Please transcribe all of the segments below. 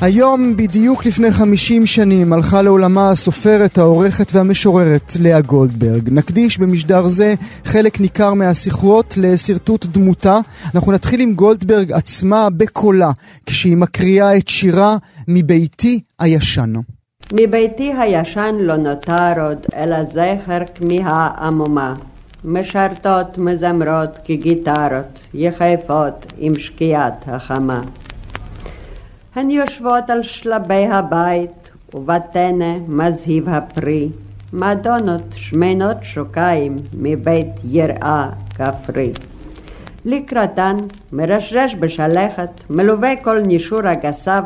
היום, בדיוק לפני 50 שנים, הלכה לעולמה הסופרת, העורכת והמשוררת לאה גולדברג. נקדיש במשדר זה חלק ניכר מהשיחות לשרטוט דמותה. אנחנו נתחיל עם גולדברג עצמה בקולה, כשהיא מקריאה את שירה מביתי הישן. מביתי הישן לא נותר עוד, אלא זכר כמיהה עמומה. משרתות מזמרות כגיטרות, יחפות עם שקיעת החמה. הן יושבות על שלבי הבית, ובטנא מזהיב הפרי, מדונות שמנות שוקיים מבית יראה כפרי. לקראתן מרשרש בשלכת, מלווה כל נישור הגסיו,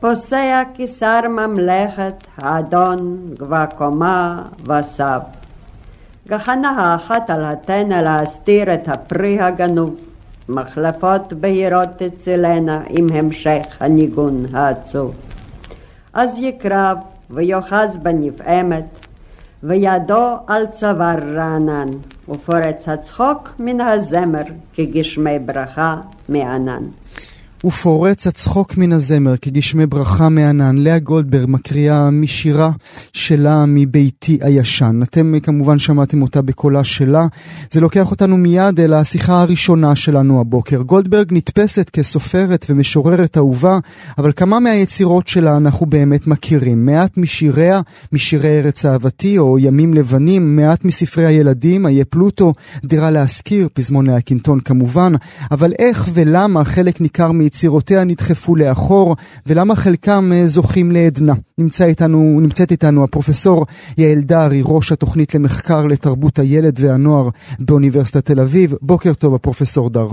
פוסע כשר ממלכת, האדון גבה קומה וסב. גחנה האחת על התנא להסתיר את הפרי הגנוב, מחלפות בהירות תצילנה עם המשך הניגון העצוב. אז יקרב ויאחז בנפעמת, וידו על צוואר רענן, ופורץ הצחוק מן הזמר כגשמי ברכה מענן. ופורץ הצחוק מן הזמר כגשמי ברכה מענן. לאה גולדברג מקריאה משירה שלה מביתי הישן. אתם כמובן שמעתם אותה בקולה שלה. זה לוקח אותנו מיד אל השיחה הראשונה שלנו הבוקר. גולדברג נתפסת כסופרת ומשוררת אהובה, אבל כמה מהיצירות שלה אנחנו באמת מכירים. מעט משיריה, משירי ארץ אהבתי או ימים לבנים, מעט מספרי הילדים, איה פלוטו, דירה להשכיר, פזמוני הקינטון כמובן, אבל איך ולמה חלק ניכר יצירותיה נדחפו לאחור, ולמה חלקם אה, זוכים לעדנה. נמצא איתנו, נמצאת איתנו הפרופסור יעל דרי, ראש התוכנית למחקר לתרבות הילד והנוער באוניברסיטת תל אביב. בוקר טוב, הפרופסור דר.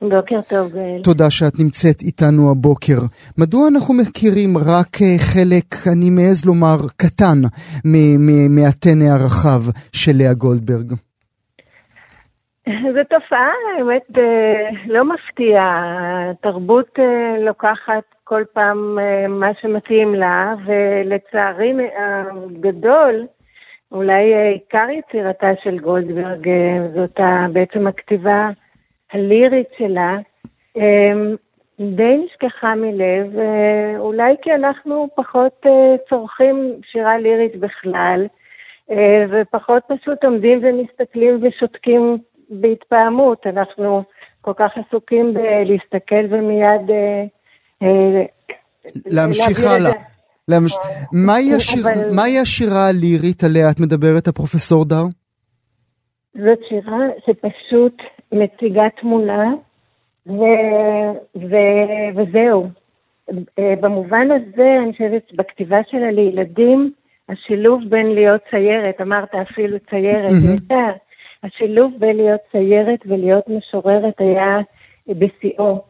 בוקר טוב, גאל. תודה שאת נמצאת איתנו הבוקר. מדוע אנחנו מכירים רק אה, חלק, אני מעז לומר, קטן מהטנא הרחב של לאה גולדברג? זו תופעה, האמת, אה, לא מפתיע. התרבות אה, לוקחת כל פעם אה, מה שמתאים לה, ולצערי הגדול, אולי עיקר יצירתה של גולדברג, זאת בעצם הכתיבה הלירית שלה, די נשכחה מלב, אולי כי אנחנו פחות צורכים שירה לירית בכלל, ופחות פשוט עומדים ומסתכלים ושותקים בהתפעמות, אנחנו כל כך עסוקים בלהסתכל ומיד... אה, אה, להמשיך הלאה. למש... מהי, השיר... אבל... מהי השירה הלירית עליה את מדברת, הפרופסור דר? זאת שירה שפשוט מציגה תמונה, ו... ו... וזהו. אה, במובן הזה, אני חושבת, בכתיבה שלה לילדים, השילוב בין להיות ציירת, אמרת אפילו ציירת, mm-hmm. יותר, השילוב בין להיות ציירת ולהיות משוררת היה בשיאו.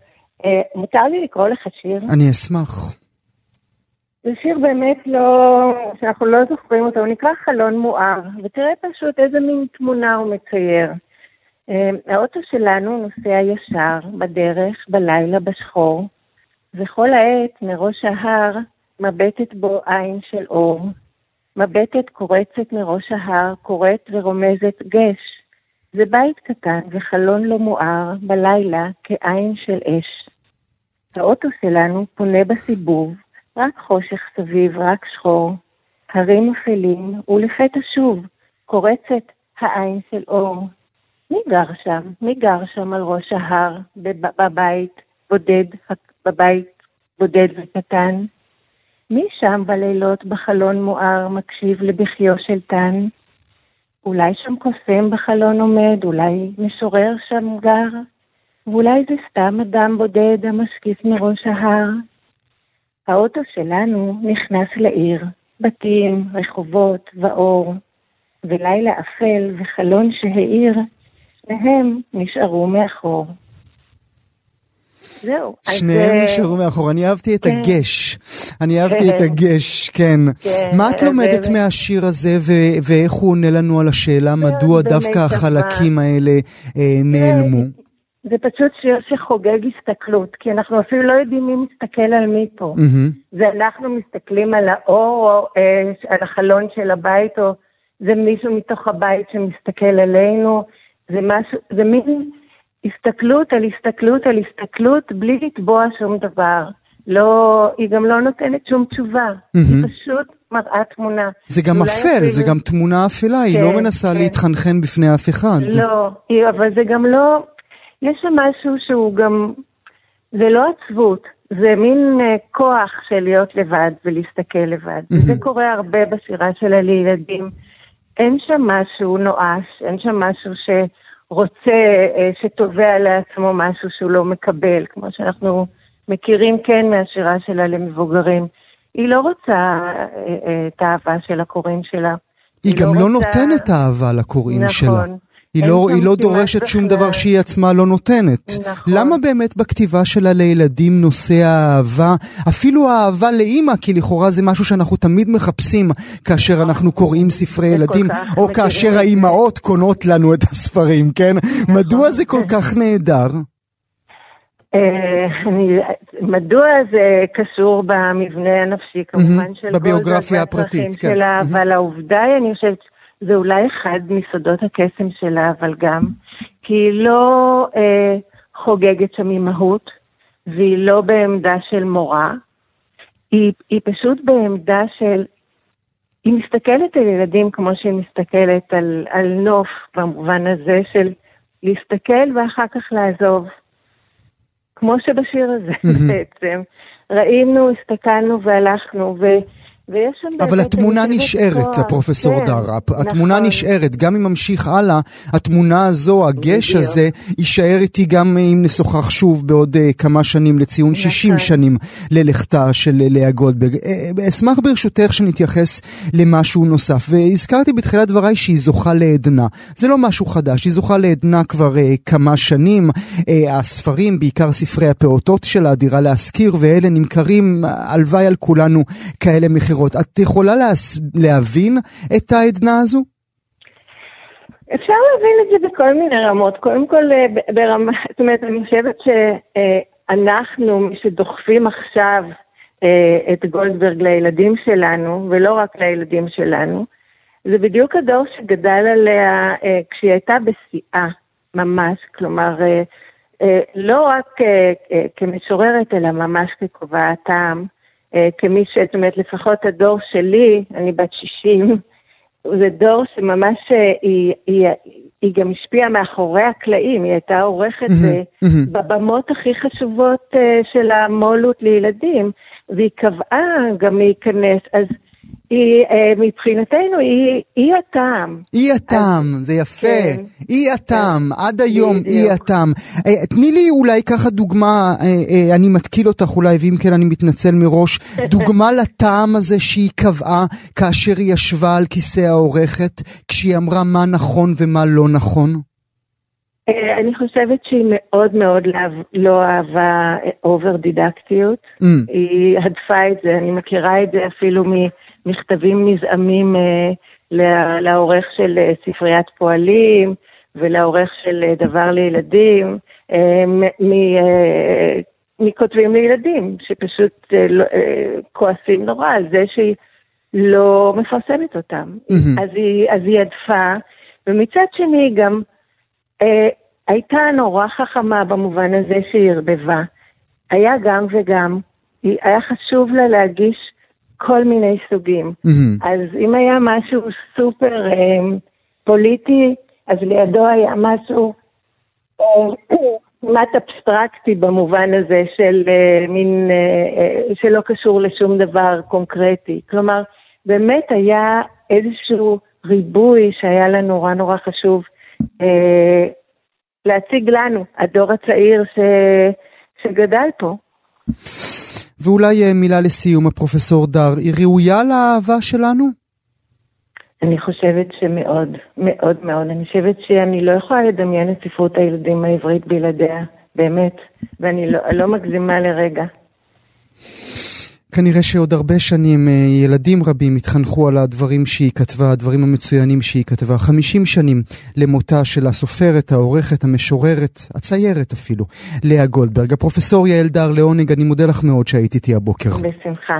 אה, מותר לי לקרוא לך שיר? אני אשמח. זה שיר באמת לא, שאנחנו לא זוכרים אותו, הוא נקרא חלון מואר, ותראה פשוט איזה מין תמונה הוא מצייר. אה, האוטו שלנו נוסע ישר, בדרך, בלילה, בשחור, וכל העת מראש ההר מבטת בו עין של אור. מבטת קורצת מראש ההר, קוראת ורומזת גש. זה בית קטן וחלון לא מואר בלילה כעין של אש. האוטו שלנו פונה בסיבוב, רק חושך סביב, רק שחור. הרים אפלים, ולפתע שוב קורצת העין של אור. מי גר שם? מי גר שם על ראש ההר, בבית בודד, בבית בודד וקטן? מי שם בלילות בחלון מואר מקשיב לבכיו של טן? אולי שם קוסם בחלון עומד, אולי משורר שם גר, ואולי זה סתם אדם בודד המשקיף מראש ההר. האוטו שלנו נכנס לעיר, בתים, רחובות ואור, ולילה אפל וחלון שהאיר, שניהם נשארו מאחור. זהו. שניהם אז... נשארו מאחור. אני אהבתי את כן. הגש. אני אהבתי את הגש, כן. כן. מה את לומדת ו... מהשיר הזה, ו- ואיך הוא עונה לנו על השאלה מדוע דווקא החלקים האלה אה, נעלמו? זה פשוט שיר שחוגג הסתכלות, כי אנחנו אפילו לא יודעים מי מסתכל על מי פה. מהמם. זה אנחנו מסתכלים על האור או אה, על החלון של הבית, או זה מישהו מתוך הבית שמסתכל עלינו, זה משהו, זה מין הסתכלות על הסתכלות על הסתכלות בלי לתבוע שום דבר. לא, היא גם לא נותנת שום תשובה, מהמם. היא פשוט מראה תמונה. זה גם אפל, זה אפילו- גם תמונה אפלה, היא כן, לא מנסה כן. להתחנחן בפני אף אחד. לא, היא- אבל זה גם לא, יש שם משהו שהוא גם, זה לא עצבות, זה מין אה, כוח של להיות לבד ולהסתכל לבד. וזה קורה הרבה בשירה של הילדים. אין שם משהו נואש, אין שם משהו שרוצה, אה, שתובע לעצמו משהו שהוא לא מקבל, כמו שאנחנו מכירים כן מהשירה שלה למבוגרים. היא לא רוצה אה, אה, את האהבה של הקוראים שלה. היא גם לא רוצה- נותנת אהבה לקוראים נכון. שלה. היא אין לא, היא לא דורשת שום בכלל. דבר שהיא עצמה לא נותנת. נכון. למה באמת בכתיבה שלה לילדים נושא האהבה, אפילו האהבה לאימא, כי לכאורה זה משהו שאנחנו תמיד מחפשים כאשר אנחנו קוראים ספרי כל ילדים, או כאשר. האימהות קונות לנו את הספרים, כן? נכון. מדוע זה כל כך נהדר? אה, אני- מדוע זה קשור במבנה הנפשי, כמובן, של בביוגרפיה גולדה הפרטית, כן. שלה. אבל העובדה היא, אני חושבת, זה אולי אחד מסודות הקסם שלה, אבל גם, כי היא לא אה, חוגגת שם אימהות, והיא לא בעמדה של מורה, היא, היא פשוט בעמדה של... היא מסתכלת על ילדים כמו שהיא מסתכלת על, על נוף, במובן הזה של להסתכל ואחר כך לעזוב. כמו שבשיר הזה בעצם. ראינו, הסתכלנו והלכנו, ו... ויש שם אבל התמונה נשארת, כוח. פרופסור כן, דר. הפ- התמונה נכון. נשארת, גם אם ממשיך הלאה, התמונה הזו, הגש בדיוק. הזה, יישאר איתי גם אם נשוחח שוב בעוד אה, כמה שנים לציון 60 נכון. שנים ללכתה של לאה גולדברג. אה, אשמח ברשותך שנתייחס למשהו נוסף, והזכרתי בתחילת דבריי שהיא זוכה לעדנה. זה לא משהו חדש, היא זוכה לעדנה כבר אה, כמה שנים. אה, הספרים, בעיקר ספרי הפעוטות שלה, דירה להשכיר, ואלה נמכרים, אה, הלוואי על כולנו כאלה מכירות. את יכולה להס... להבין את העדנה הזו? אפשר להבין את זה בכל מיני רמות. קודם כל, אה, ברמה, זאת אומרת, אני חושבת שאנחנו, מי שדוחפים עכשיו אה, את גולדברג לילדים שלנו, ולא רק לילדים שלנו, זה בדיוק הדור שגדל עליה אה, כשהיא הייתה בשיאה, ממש. כלומר, אה, אה, לא רק אה, אה, כמשוררת, אלא ממש כקובעת טעם. אה, כמי ש... זאת אומרת, לפחות הדור שלי, אני בת 60, זה דור שממש אה, היא, היא, היא גם השפיעה מאחורי הקלעים, היא הייתה עורכת ב- מהמם. בבמות הכי חשובות של המו"לות לילדים, והיא קבעה גם להיכנס, אז היא, אה, מבחינתנו, היא, היא הטעם. היא הטעם, זה יפה. כן. היא הטעם, עד היום בדיוק. היא הטעם. אה, תני לי אולי ככה דוגמה, אה, אה, אני מתקיל אותך אולי, ואם כן אני מתנצל מראש, דוגמה לטעם הזה שהיא קבעה כאשר היא ישבה על כיסא העורכת, כשהיא אמרה מה נכון ומה לא נכון. אה, אני חושבת שהיא מאוד מאוד לא- אהבה אובר דידקטיות. Mm, היא הדפה את זה, אני מכירה את זה אפילו ממכתבים נזעמים אה, לעורך של אה, ספריית פועלים ולעורך של אה, דבר לילדים, אה, מ- אה, מכותבים לילדים, שפשוט אה, לא- אה, כועסים נורא על זה שהיא לא מפרסמת אותם. מהמם. אז היא, אז היא הדפה, ומצד שני גם אה, הייתה נורא חכמה במובן הזה שהיא ערבבה. היה גם וגם. היא- היה חשוב לה להגיש כל מיני סוגים. מהמם. אז אם היה משהו סופר אה, פוליטי, אז לידו היה משהו אה, כמעט אבסטרקטי במובן הזה של אה, מין, אה, אה, שלא קשור לשום דבר קונקרטי. כלומר, באמת היה איזשהו ריבוי שהיה לה נורא נורא חשוב אה, להציג לנו, הדור הצעיר ש, שגדל פה. ואולי אה, מילה לסיום, הפרופסור דר, היא ראויה לאהבה שלנו? אני חושבת שמאוד, מאוד מאוד. אני חושבת שאני לא יכולה לדמיין את ספרות הילדים העברית בלעדיה, באמת, ואני לא, לא מגזימה לרגע. כנראה שעוד הרבה שנים אה, ילדים רבים התחנכו על הדברים שהיא כתבה, הדברים המצוינים שהיא כתבה. 50 שנים למותה של הסופרת, העורכת, המשוררת, הציירת אפילו, לאה גולדברג. הפרופסור יעל דר לעונג, אני מודה לך מאוד שהיית איתי הבוקר. בשמחה.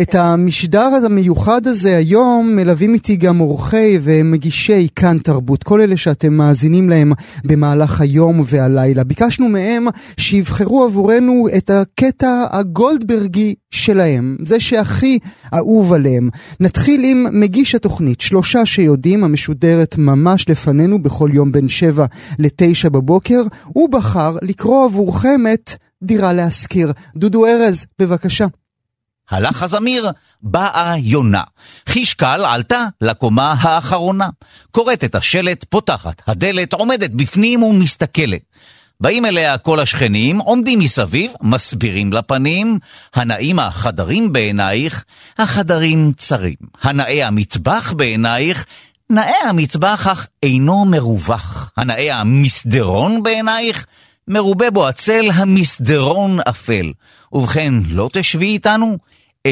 את המשדר המיוחד הזה היום מלווים איתי גם עורכי ומגישי כאן תרבות, כל אלה שאתם מאזינים להם במהלך היום והלילה. ביקשנו מהם שיבחרו עבורנו את הקטע הגולדברגי שלהם, זה שהכי אהוב עליהם. נתחיל עם מגיש התוכנית, שלושה שיודעים, המשודרת ממש לפנינו בכל יום בין שבע לתשע בבוקר. הוא בחר לקרוא עבורכם את דירה להשכיר. דודו ארז, בבקשה. הלך הזמיר, באה יונה. חישקל עלתה לקומה האחרונה. קוראת את השלט, פותחת הדלת, עומדת בפנים ומסתכלת. באים אליה כל השכנים, עומדים מסביב, מסבירים לפנים, הנאים החדרים בעינייך, החדרים צרים. הנאי המטבח בעינייך, נאה המטבח אך אינו מרווח. הנאה המסדרון בעינייך, מרובה בו הצל המסדרון אפל. ובכן, לא תשבי איתנו?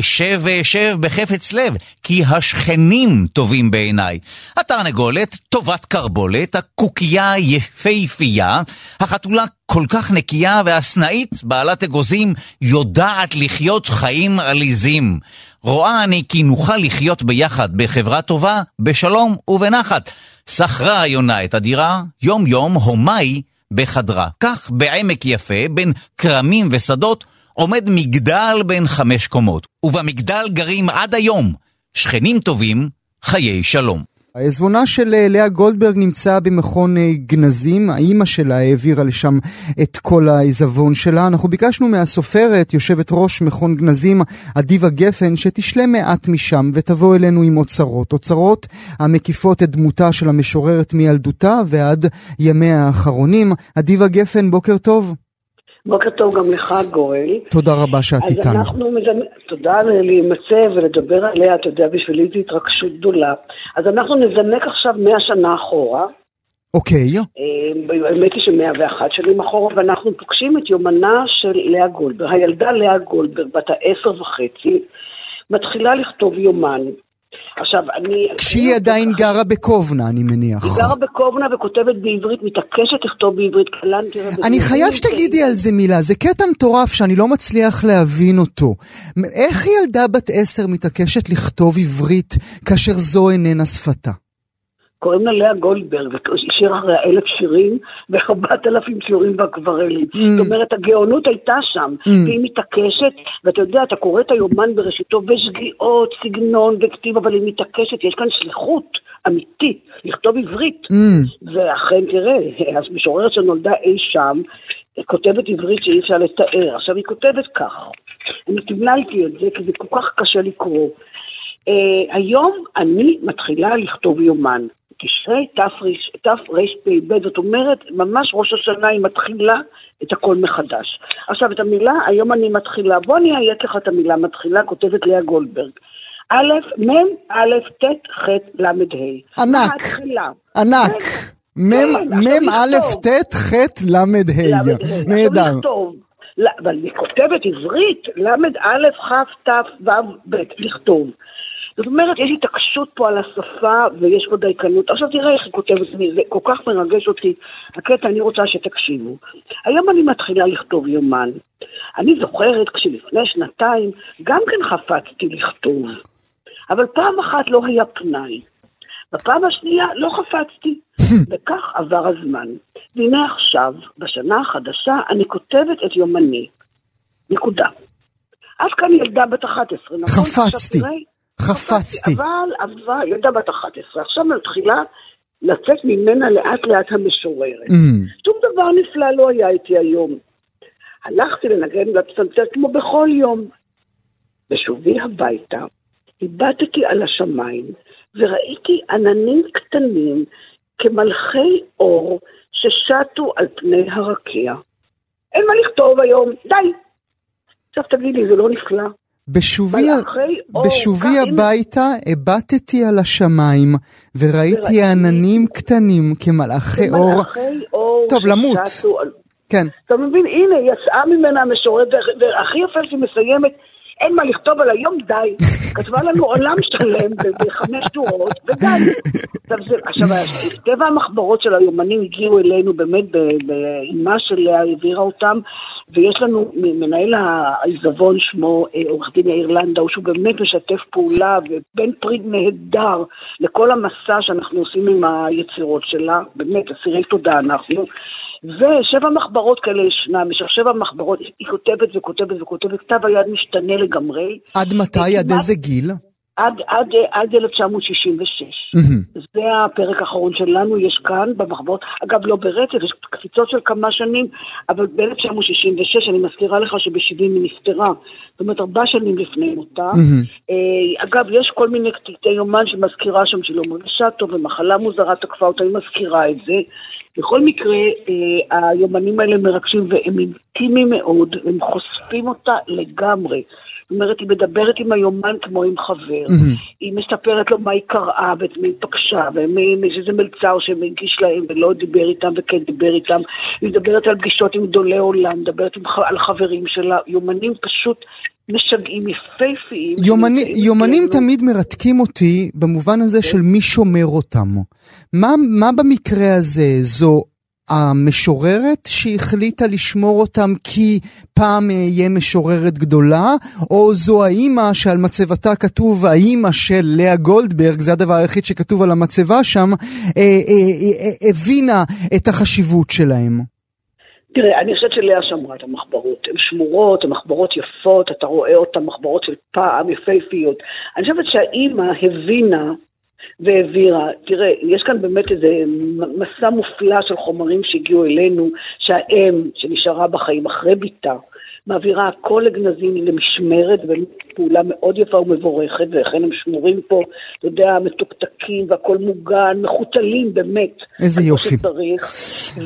אשב ואשב בחפץ לב, כי השכנים טובים בעיניי. התרנגולת טובת קרבולת, הקוקייה יפהפייה, החתולה כל כך נקייה, והסנאית, בעלת אגוזים, יודעת לחיות חיים עליזים. רואה אני כי נוכל לחיות ביחד בחברה טובה, בשלום ובנחת. שכרה היונה את הדירה, יום יום הומאי בחדרה. כך בעמק יפה, בין כרמים ושדות, עומד מגדל בן חמש קומות, ובמגדל גרים עד היום שכנים טובים, חיי שלום. העזבונה של אה, לאה גולדברג נמצא במכון אה, גנזים, האימא שלה העבירה לשם את כל העיזבון שלה. אנחנו ביקשנו מהסופרת, יושבת ראש מכון גנזים, אדיבה גפן, שתשלה מעט משם ותבוא אלינו עם אוצרות. אוצרות המקיפות את דמותה של המשוררת מילדותה ועד ימיה האחרונים. אדיבה גפן, בוקר טוב. בוקר טוב גם לך, גואל. תודה רבה שאת אז איתנו. אנחנו מזמ... תודה להימצא ולדבר עליה, אתה יודע, בשבילי זו התרגשות גדולה. אז אנחנו נזנק עכשיו 100 שנה אחורה. אוקיי, אה, האמת היא שמאה ואחת שנים אחורה, ואנחנו פוגשים את יומנה של לאה גולדברג. הילדה לאה גולדברג, בת העשר וחצי, מתחילה לכתוב יומן. עכשיו, אני... כשהיא עדיין גרה בקובנה, אני מניח. היא גרה בקובנה וכותבת בעברית, מתעקשת לכתוב בעברית, קלנטר. אני חייב שתגידי על זה מילה, זה קטע מטורף שאני לא מצליח להבין אותו. איך ילדה בת עשר מתעקשת לכתוב עברית כאשר זו איננה שפתה? קוראים לה לאה גולדברג, והיא השאירה אחריה אלף שירים וארבעת אלפים שירים באקוורלים. Mm. זאת אומרת, הגאונות הייתה שם, Mm. והיא מתעקשת, ואתה יודע, אתה קורא את היומן בראשיתו, ושגיאות, סגנון וכתיב, אבל היא מתעקשת, יש כאן שליחות אמיתית, לכתוב עברית. Mm, ואכן, תראה, אז משוררת שנולדה אי שם, כותבת עברית שאי אפשר לתאר. עכשיו, היא כותבת כך, אני תמללתי את זה, כי זה כל כך קשה לקרוא. Uh, היום אני מתחילה לכתוב יומן. תשרי תרפ"ב, זאת אומרת, ממש ראש השנה היא מתחילה את הכל מחדש. עכשיו, את המילה, היום אני מתחילה, בוא אני אייק לך את המילה מתחילה, כותבת לאה גולדברג. א', מ', א', ט', ח', ל', ה'. ענק. ענק. מ' כן, מ' עכשיו א'. ט' ח' ל' ה'. ל"ה. נהדר. אבל היא כותבת עברית, ל"א, כ', ת', ו', ב', לכתוב. זאת אומרת, יש התעקשות פה על השפה ויש פה דייקנות. עכשיו תראה איך היא כותבת לי, זה כל כך מרגש אותי. הקטע, אני רוצה שתקשיבו. היום אני מתחילה לכתוב יומן. אני זוכרת כשלפני שנתיים גם כן חפצתי לכתוב. אבל פעם אחת לא היה פנאי. בפעם השנייה לא חפצתי, וכך עבר הזמן. והנה עכשיו, בשנה החדשה, אני כותבת את יומני. נקודה. עד כאן ילדה בת 11, נכון? חפצתי. עכשיו חפצתי. אבל, אבל, ילדה בת 11. עכשיו מתחילה לצאת ממנה לאט לאט המשוררת. Mm, שום דבר נפלא לא היה איתי היום. הלכתי לנגן בפסנתר כמו בכל יום. בשובי הביתה, הבטתי על השמיים, וראיתי עננים קטנים כמלכי אור ששטו על פני הרקיע. אין מה לכתוב היום, די. עכשיו תגידי, זה לא נפלא? בשובי, בשובי. הביתה הבטתי על השמיים וראיתי עננים קטנים כמלאכי אור. טוב, למות. כן. אתה מבין, הנה, יצאה ממנה המשוררת, והכי יפה שהיא מסיימת, אין מה לכתוב על היום, די. כתבה לנו עולם שלם בחמש שורות, ודי. עכשיו, טבע המחברות של היומנים הגיעו אלינו באמת באימה שליה, העבירה אותם, ויש לנו מנהל העיזבון שמו אה, עורך דין יאיר לנדאו, שהוא באמת משתף פעולה ובן פריד נהדר לכל המסע שאנחנו עושים עם היצירות שלה, באמת, אסירי תודה אנחנו. ושבע מחברות כאלה ישנם, יש שבע מחברות, היא כותבת וכותבת וכותבת, כתב היד משתנה לגמרי. עד מתי? עד איזה גיל? עד, עד, עד 1966. Mm-hmm. זה הפרק האחרון שלנו, יש כאן במחברות, אגב לא ברצף, יש קפיצות של כמה שנים, אבל ב-1966, אני מזכירה לך שב-70 היא נפטרה, זאת אומרת ארבע שנים לפני מותה. Mm-hmm. אגב, יש כל מיני קטעי יומן שמזכירה שם שלא מרגישה טוב, ומחלה מוזרה תקפה אותה, היא מזכירה את זה. בכל מקרה, אה, היומנים האלה מרגשים והם אינטימיים מאוד, הם חושפים אותה לגמרי. זאת אומרת, היא מדברת עם היומן כמו עם חבר. Mm-hmm. היא מספרת לו מה היא קראה ואת מי היא פגשה, ומאיזה מלצר שהגיש להם ולא דיבר איתם וכן דיבר איתם. היא מדברת על פגישות עם גדולי עולם, מדברת על חברים שלה. יומנים פשוט משגעים יפהפיים. יומני, יומנים תמיד מרתקים אותי במובן הזה של מי שומר אותם. מה, מה במקרה הזה? זו המשוררת שהחליטה לשמור אותם כי פעם אהיה משוררת גדולה, או זו האימא שעל מצבתה כתוב האימא של לאה גולדברג, זה הדבר היחיד שכתוב על המצבה שם, אה, אה, אה, הבינה את החשיבות שלהם. תראה, אני חושבת שלאה שמרה את המחברות. הן שמורות, הן מחברות יפות, אתה רואה אותן מחברות של פעם, יפהפיות. אני חושבת שהאימא הבינה והעבירה. תראה, יש כאן באמת איזה מסע מופלא של חומרים שהגיעו אלינו, שהאם שנשארה בחיים אחרי ביתה, מעבירה הכל לגנזים למשמרת, ופעולה מאוד יפה ומבורכת, ולכן הם שמורים פה, אתה יודע, מתוקתקים והכל מוגן, מחותלים באמת. איזה יופי. שצריך.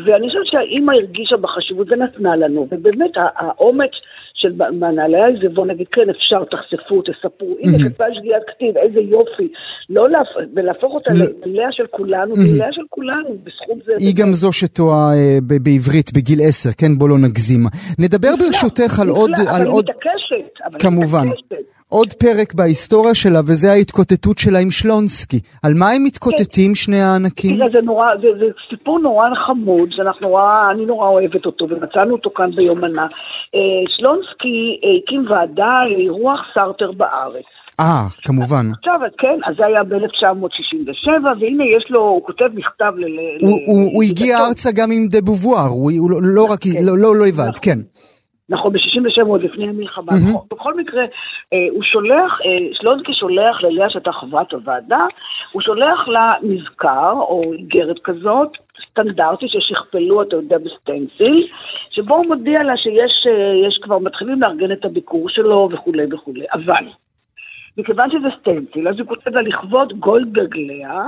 ואני חושבת שהאימא הרגישה בחשיבות ונתנה לנו, ובאמת האומץ של מנהלי העיזבון, נגיד, כן, אפשר, תחשפו, תספרו, הנה, כתבה שגיאת כתיב, איזה יופי. לא להפ... ולהפוך אותה ללאה של כולנו, ללאה של כולנו, בזכות זה. היא גם זו שטועה אה, בעברית בגיל עשר, כן, בוא לא נגזים. נדבר ברשותך על עוד... אבל היא מתעקשת. כמובן. עוד פרק בהיסטוריה שלה, וזה ההתקוטטות שלה עם שלונסקי. על מה הם מתקוטטים, שני הענקים? תראה, זה נורא, זה, זה סיפור נורא חמוד, שאנחנו נורא, אני נורא אוהבת אותו, ומצאנו אותו כאן ביומנה. אה, שלונסקי אה, הקים ועדה לאירוח סארטר בארץ. אה, כמובן. עכשיו, כן, אז זה היה ב-1967, והנה יש לו, הוא כותב מכתב ל... הוא הגיע ארצה גם עם דה בובואר, הוא לא, לא רק, כן. לא, לא, לא לבד, נכון. כן. נכון, ב-67 עוד לפני המלחמה. Mm-hmm. בכל מקרה, אה, הוא שולח, אה, שלונסקי שולח ללאה שהייתה חברת הוועדה, הוא שולח לה מזכר או איגרת כזאת, סטנדרטית ששכפלו, אתה יודע, בסטנסיל, שבו הוא מודיע לה שיש אה, כבר, מתחילים לארגן את הביקור שלו וכולי וכולי. אבל, מכיוון שזה סטנסיל, אז הוא כותב לה לכבוד גולדברג לאה,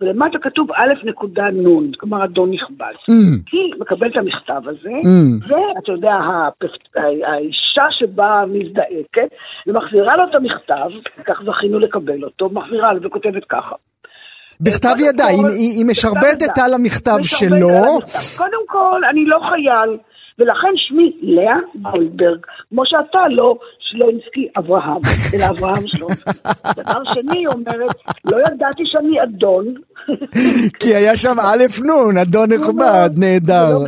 ולמטה כתוב א' נקודה נ', כלומר אדון נכבד. Mm. היא מקבלת את המכתב הזה, mm. ואתה יודע, האישה שבה מזדעקת, ומחזירה לו את המכתב, כך זכינו לקבל אותו, מחזירה לו וכותבת ככה. בכתב ידה, היא משרבטת על המכתב שלו. קודם כל, אני לא חייל. ולכן שמי לאה גולדברג, כמו שאתה לא שלונסקי אברהם, אלא אברהם שלונסקי. דבר שני, היא אומרת, לא ידעתי שאני אדון. כי היה שם א' נ', אדון נכבד, נהדר.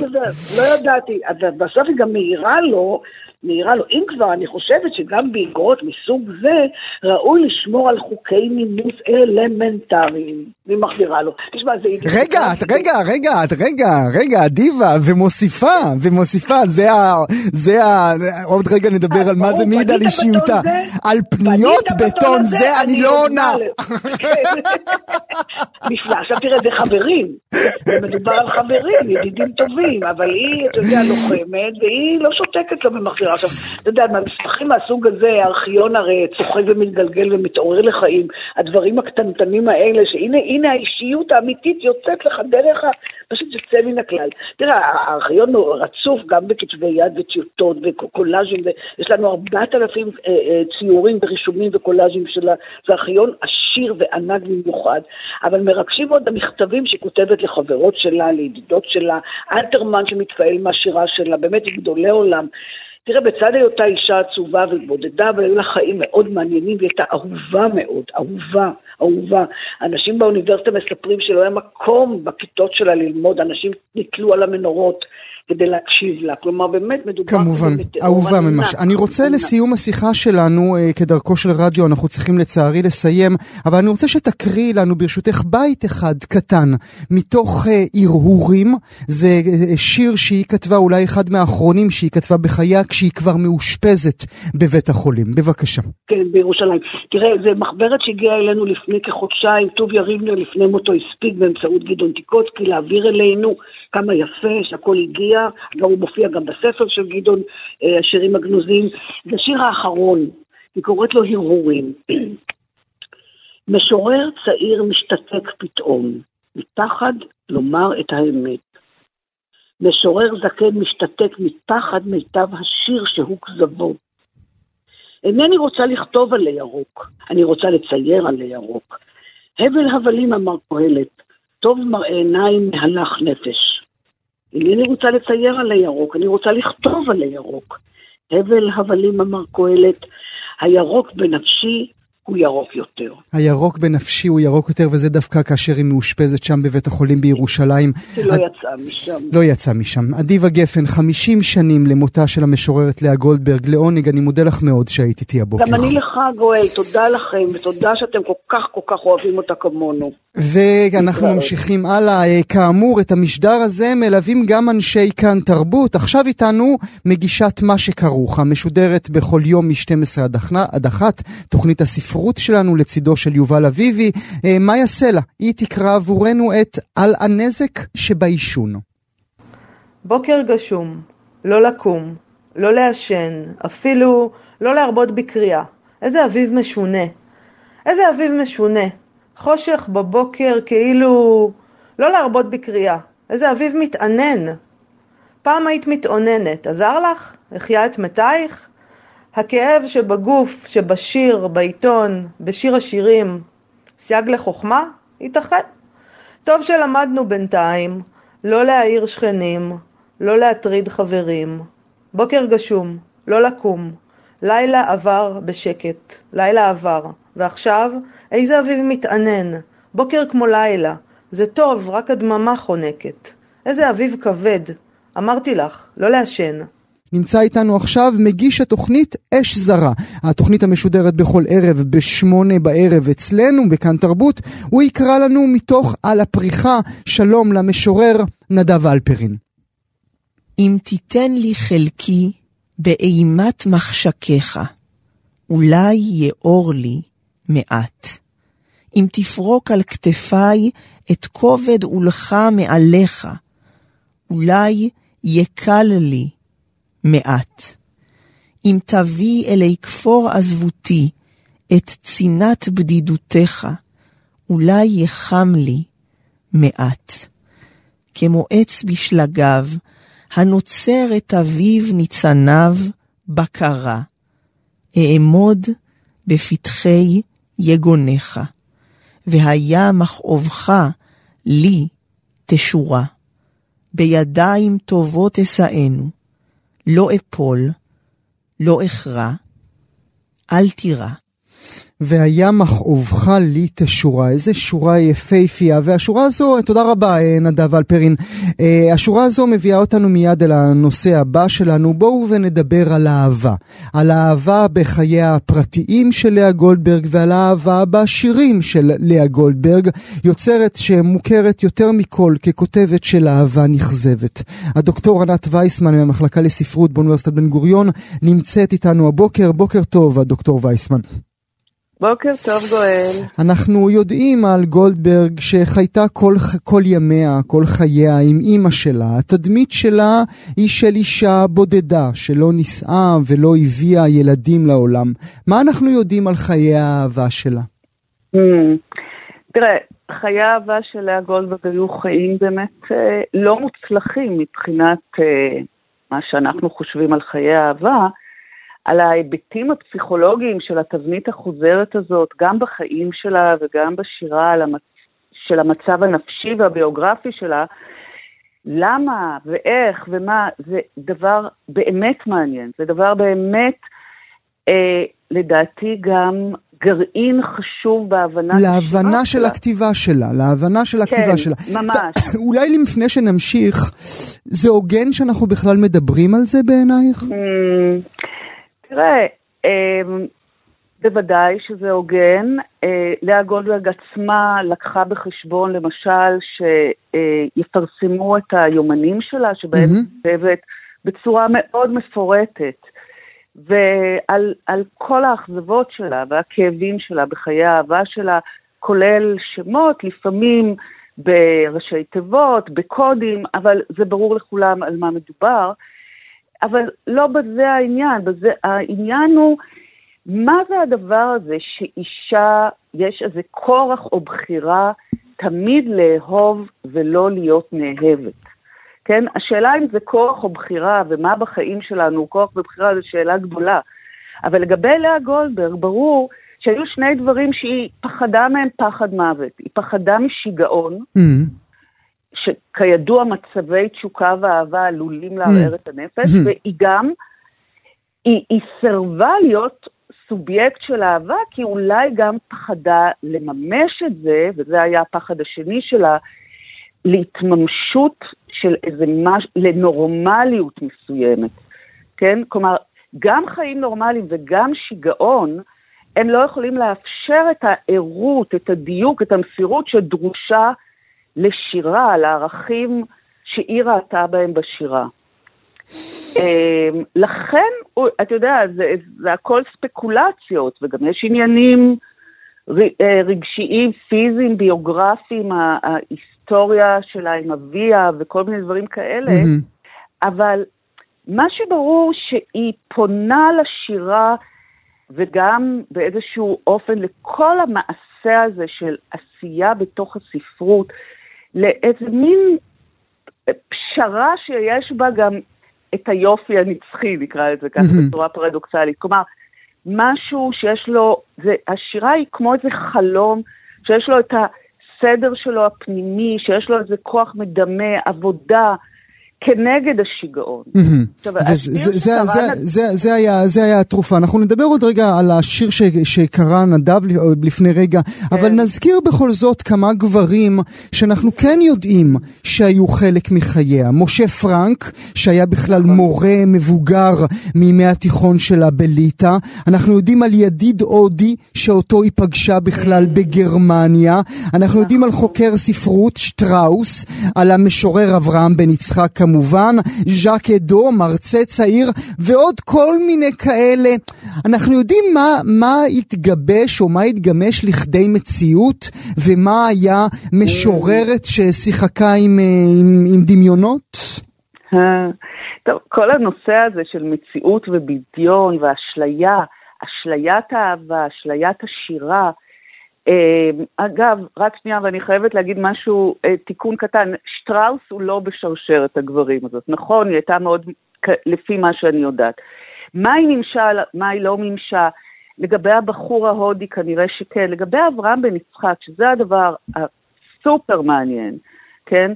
לא ידעתי, בסוף היא גם מעירה לו מעירה לו, אם כבר, אני חושבת שגם באגרות מסוג זה, ראוי לשמור על חוקי נימוס אלמנטריים. היא מחזירה לו. תשמע, זה... רגע, את, רגע, רגע, רגע, רגע, דיבה, ומוסיפה, ומוסיפה, זה ה... זה ה... עוד רגע נדבר על מה זה מעיד על אישיותה. על פניות בטון זה אני לא עונה. נפלא, עכשיו תראה, זה חברים. מדובר על חברים, ידידים טובים, אבל היא, אתה יודע, לוחמת, והיא לא שותקת לו במחזירה. מכירה. עכשיו, אתה יודע, מהמסמכים מהסוג הזה, הארכיון הרי צוחק ומתגלגל ומתעורר לחיים. הדברים הקטנטנים האלה, שהנה האישיות האמיתית יוצאת לך דרך. פשוט יוצא מן הכלל. תראה, הארכיון רצוף גם בכתבי יד וטיוטות וקולאז'ים, ויש לנו ארבעת אלפים אה, אה, ציורים ורישומים וקולאז'ים שלה. זה ארכיון עשיר וענק במיוחד, אבל מרגשים עוד המכתבים שהיא כותבת לחברות שלה, לידידות שלה, אלתרמן שמתפעל מהשירה שלה, באמת גדולי עולם. תראה, בצד היותה אישה עצובה ובודדה, והיו לה חיים מאוד מעניינים, והיא הייתה אהובה מאוד, אהובה, אהובה. אנשים באוניברסיטה מספרים שלא היה מקום בכיתות שלה ללמוד, אנשים נתלו על המנורות. כדי להקשיב לה. כלומר, באמת מדובר... כמובן, אהובה ממש. אני רוצה. לסיום השיחה שלנו, אה, כדרכו של רדיו, אנחנו צריכים לצערי לסיים, אבל אני רוצה שתקריאי לנו, ברשותך, בית אחד קטן, מתוך uh, הרהורים. זה uh, שיר שהיא כתבה, אולי אחד מהאחרונים שהיא כתבה בחייה, כשהיא כבר מאושפזת בבית החולים. בבקשה. כן, בירושלים. תראה, זו מחברת שהגיעה אלינו לפני כחודשיים, טוביה ריבנר לפני מותו הספיק באמצעות גדעון טיקוצקי להעביר אלינו כמה יפה שהכל הגיע. גם הוא מופיע גם בספר של גדעון, אה, השירים הגנוזים. זה השיר האחרון, היא קוראת לו הרהורים. משורר צעיר משתתק פתאום, מפחד לומר את האמת. משורר זקן משתתק מפחד מיטב השיר שהוא כזבו. אינני רוצה לכתוב עלי ירוק, אני רוצה לצייר עלי ירוק. הבל הבלים אמר קהלת, טוב מראה עיניים מהלך נפש. אינני רוצה לצייר על הירוק, אני רוצה לכתוב על הירוק. הבל הבלים אמר קהלת, הירוק בנפשי הוא ירוק יותר. הירוק בנפשי הוא ירוק יותר, וזה דווקא כאשר היא מאושפזת שם בבית החולים בירושלים. היא לא יצאה משם. לא יצאה משם. אדיבה גפן, 50 שנים למותה של המשוררת לאה גולדברג. לעונג, אני מודה לך מאוד שהיית איתי הבוקר. גם אני לך, גואל, תודה לכם, ותודה שאתם כל כך כל כך אוהבים אותה כמונו. ואנחנו ממשיכים הלאה. אה, כאמור, את המשדר הזה מלווים גם אנשי כאן תרבות. עכשיו איתנו מגישת מה שכרוך, המשודרת בכל יום מ-12 עד 1, תוכנית הספרות. הספרות שלנו לצידו של יובל אביבי. אה, יעשה לה? היא תקרא עבורנו את על הנזק שבעישון. בוקר גשום, לא לקום, לא לעשן, אפילו לא להרבות בקריאה. איזה אביב משונה. איזה אביב משונה. חושך בבוקר כאילו לא להרבות בקריאה. איזה אביב מתענן. פעם היית מתאוננת, עזר לך? החיה את מתייך? הכאב שבגוף, שבשיר, בעיתון, בשיר השירים, סייג לחוכמה? ייתכן. טוב שלמדנו בינתיים לא להעיר שכנים, לא להטריד חברים. בוקר גשום, לא לקום. לילה עבר בשקט, לילה עבר. ועכשיו, איזה אביב מתענן. בוקר כמו לילה. זה טוב, רק הדממה חונקת. איזה אביב כבד. אמרתי לך, לא לעשן. נמצא איתנו עכשיו מגיש התוכנית אש זרה, התוכנית המשודרת בכל ערב בשמונה בערב אצלנו בכאן תרבות, הוא יקרא לנו מתוך על הפריחה שלום למשורר נדב אלפרין. אם תיתן לי חלקי באימת מחשקיך, אולי יאור לי מעט. אם תפרוק על כתפיי את כובד עולך מעליך, אולי יקל לי מעט. אם תביא אלי כפור עזבותי את צינת בדידותך, אולי יחם לי מעט. כמו עץ בשלגיו, הנוצר את אביו ניצניו בקרה. אעמוד בפתחי יגונך, והיה מכאובך לי תשורה. בידיים טובות אשאנו, לא אפול, לא אכרע, אל תירא. והיה מכאובך לי תשורה, איזה שורה יפהפייה, והשורה הזו, תודה רבה אה, נדב אלפרין, אה, השורה הזו מביאה אותנו מיד אל הנושא הבא שלנו, בואו ונדבר על אהבה, על אהבה בחייה הפרטיים של לאה גולדברג ועל אהבה בשירים של לאה גולדברג, יוצרת שמוכרת יותר מכל ככותבת של אהבה נכזבת. הדוקטור ענת וייסמן מהמחלקה לספרות באוניברסיטת בן גוריון נמצאת איתנו הבוקר, בוקר טוב הדוקטור וייסמן. בוקר טוב גואל. אנחנו יודעים על גולדברג שחייתה כל, כל ימיה, כל חייה עם אימא שלה. התדמית שלה היא של אישה בודדה שלא נישאה ולא הביאה ילדים לעולם. מה אנחנו יודעים על חיי האהבה שלה? Mm. תראה, חיי האהבה של לאה גולדברג היו חיים באמת אה, לא מוצלחים מבחינת אה, מה שאנחנו חושבים על חיי האהבה. על ההיבטים הפסיכולוגיים של התבנית החוזרת הזאת, גם בחיים שלה וגם בשירה על המצ... של המצב הנפשי והביוגרפי שלה, למה ואיך ומה, זה דבר באמת מעניין, זה דבר באמת, אה, לדעתי גם גרעין חשוב בהבנה להבנה של הכתיבה שלה, להבנה של הכתיבה כן, שלה. ממש. ת- אולי לפני שנמשיך, זה הוגן שאנחנו בכלל מדברים על זה בעינייך? אמ, תראה, אמ, בוודאי שזה הוגן. אה, לאה גולדברג עצמה לקחה בחשבון, למשל, שיפרסמו את היומנים שלה, שבהם. היא כותבת בצורה מאוד מפורטת, ועל על כל האכזבות שלה והכאבים שלה בחיי האהבה שלה, כולל שמות, לפעמים בראשי תיבות, בקודים, אבל זה ברור לכולם על מה מדובר. אבל לא בזה העניין, בזה, העניין הוא מה זה הדבר הזה שאישה, יש איזה כורח או בחירה תמיד לאהוב ולא להיות נאהבת. כן? השאלה אם זה כורח או בחירה ומה בחיים שלנו הוא כורח ובחירה זו שאלה גדולה. אבל לגבי לאה גולדברג, ברור שהיו שני דברים שהיא פחדה מהם פחד מוות. היא פחדה משיגעון, מהמם. שכידוע מצבי תשוקה ואהבה עלולים לערער את הנפש, Mm. והיא גם, היא, היא סירבה להיות סובייקט של אהבה, כי אולי גם פחדה לממש את זה, וזה היה הפחד השני שלה, להתממשות של איזה מש... לנורמליות מסוימת, כן? כלומר, גם חיים נורמליים וגם שיגעון, הם לא יכולים לאפשר את הערות, את הדיוק, את המסירות שדרושה לשירה, לערכים שהיא ראתה בהם בשירה. אמ, לכן, אתה יודע, זה, זה הכל ספקולציות, וגם יש עניינים אה, רגשיים, פיזיים, ביוגרפיים, ההיסטוריה שלה עם אביה וכל מיני דברים כאלה. אבל מה שברור שהיא פונה לשירה וגם באיזשהו אופן לכל המעשה הזה של עשייה בתוך הספרות, לאיזה מין פשרה שיש בה גם את היופי הנצחי, נקרא לזה ככה. בצורה פרדוקסלית. כלומר, משהו שיש לו, זה, השירה היא כמו איזה חלום, שיש לו את הסדר שלו הפנימי, שיש לו איזה כוח מדמה, עבודה, כנגד השיגעון. זה- היה- התרופה. אנחנו נדבר עוד רגע על השיר ש- שקרא נדב לפני רגע, כן. אבל נזכיר בכל זאת כמה גברים שאנחנו כן יודעים שהיו חלק מחייה. משה פרנק, שהיה בכלל נכון. מורה מבוגר מימי התיכון שלה בליטא. אנחנו יודעים על ידיד הודי, שאותו היא פגשה בכלל. בגרמניה. אנחנו יודעים על חוקר ספרות, שטראוס, על המשורר אברהם בן יצחק כמובן, ז'אק אדו, מרצה צעיר, ועוד כל מיני כאלה. אנחנו יודעים מה, מה התגבש או מה התגמש לכדי מציאות, ומה היה משוררת ששיחקה עם, אה, עם, עם דמיונות? אה, טוב, כל הנושא הזה של מציאות ובדיון ואשליה, אשליית האהבה, אשליית השירה, אגב, רק שנייה, ואני חייבת להגיד משהו, אה, תיקון קטן, שטראוס הוא לא בשרשרת הגברים הזאת, נכון, היא הייתה מאוד, לפי מה שאני יודעת. מה היא מימשה, מה היא לא מימשה, לגבי הבחור ההודי כנראה שכן, לגבי אברהם בן יצחק, שזה הדבר הסופר מעניין, כן?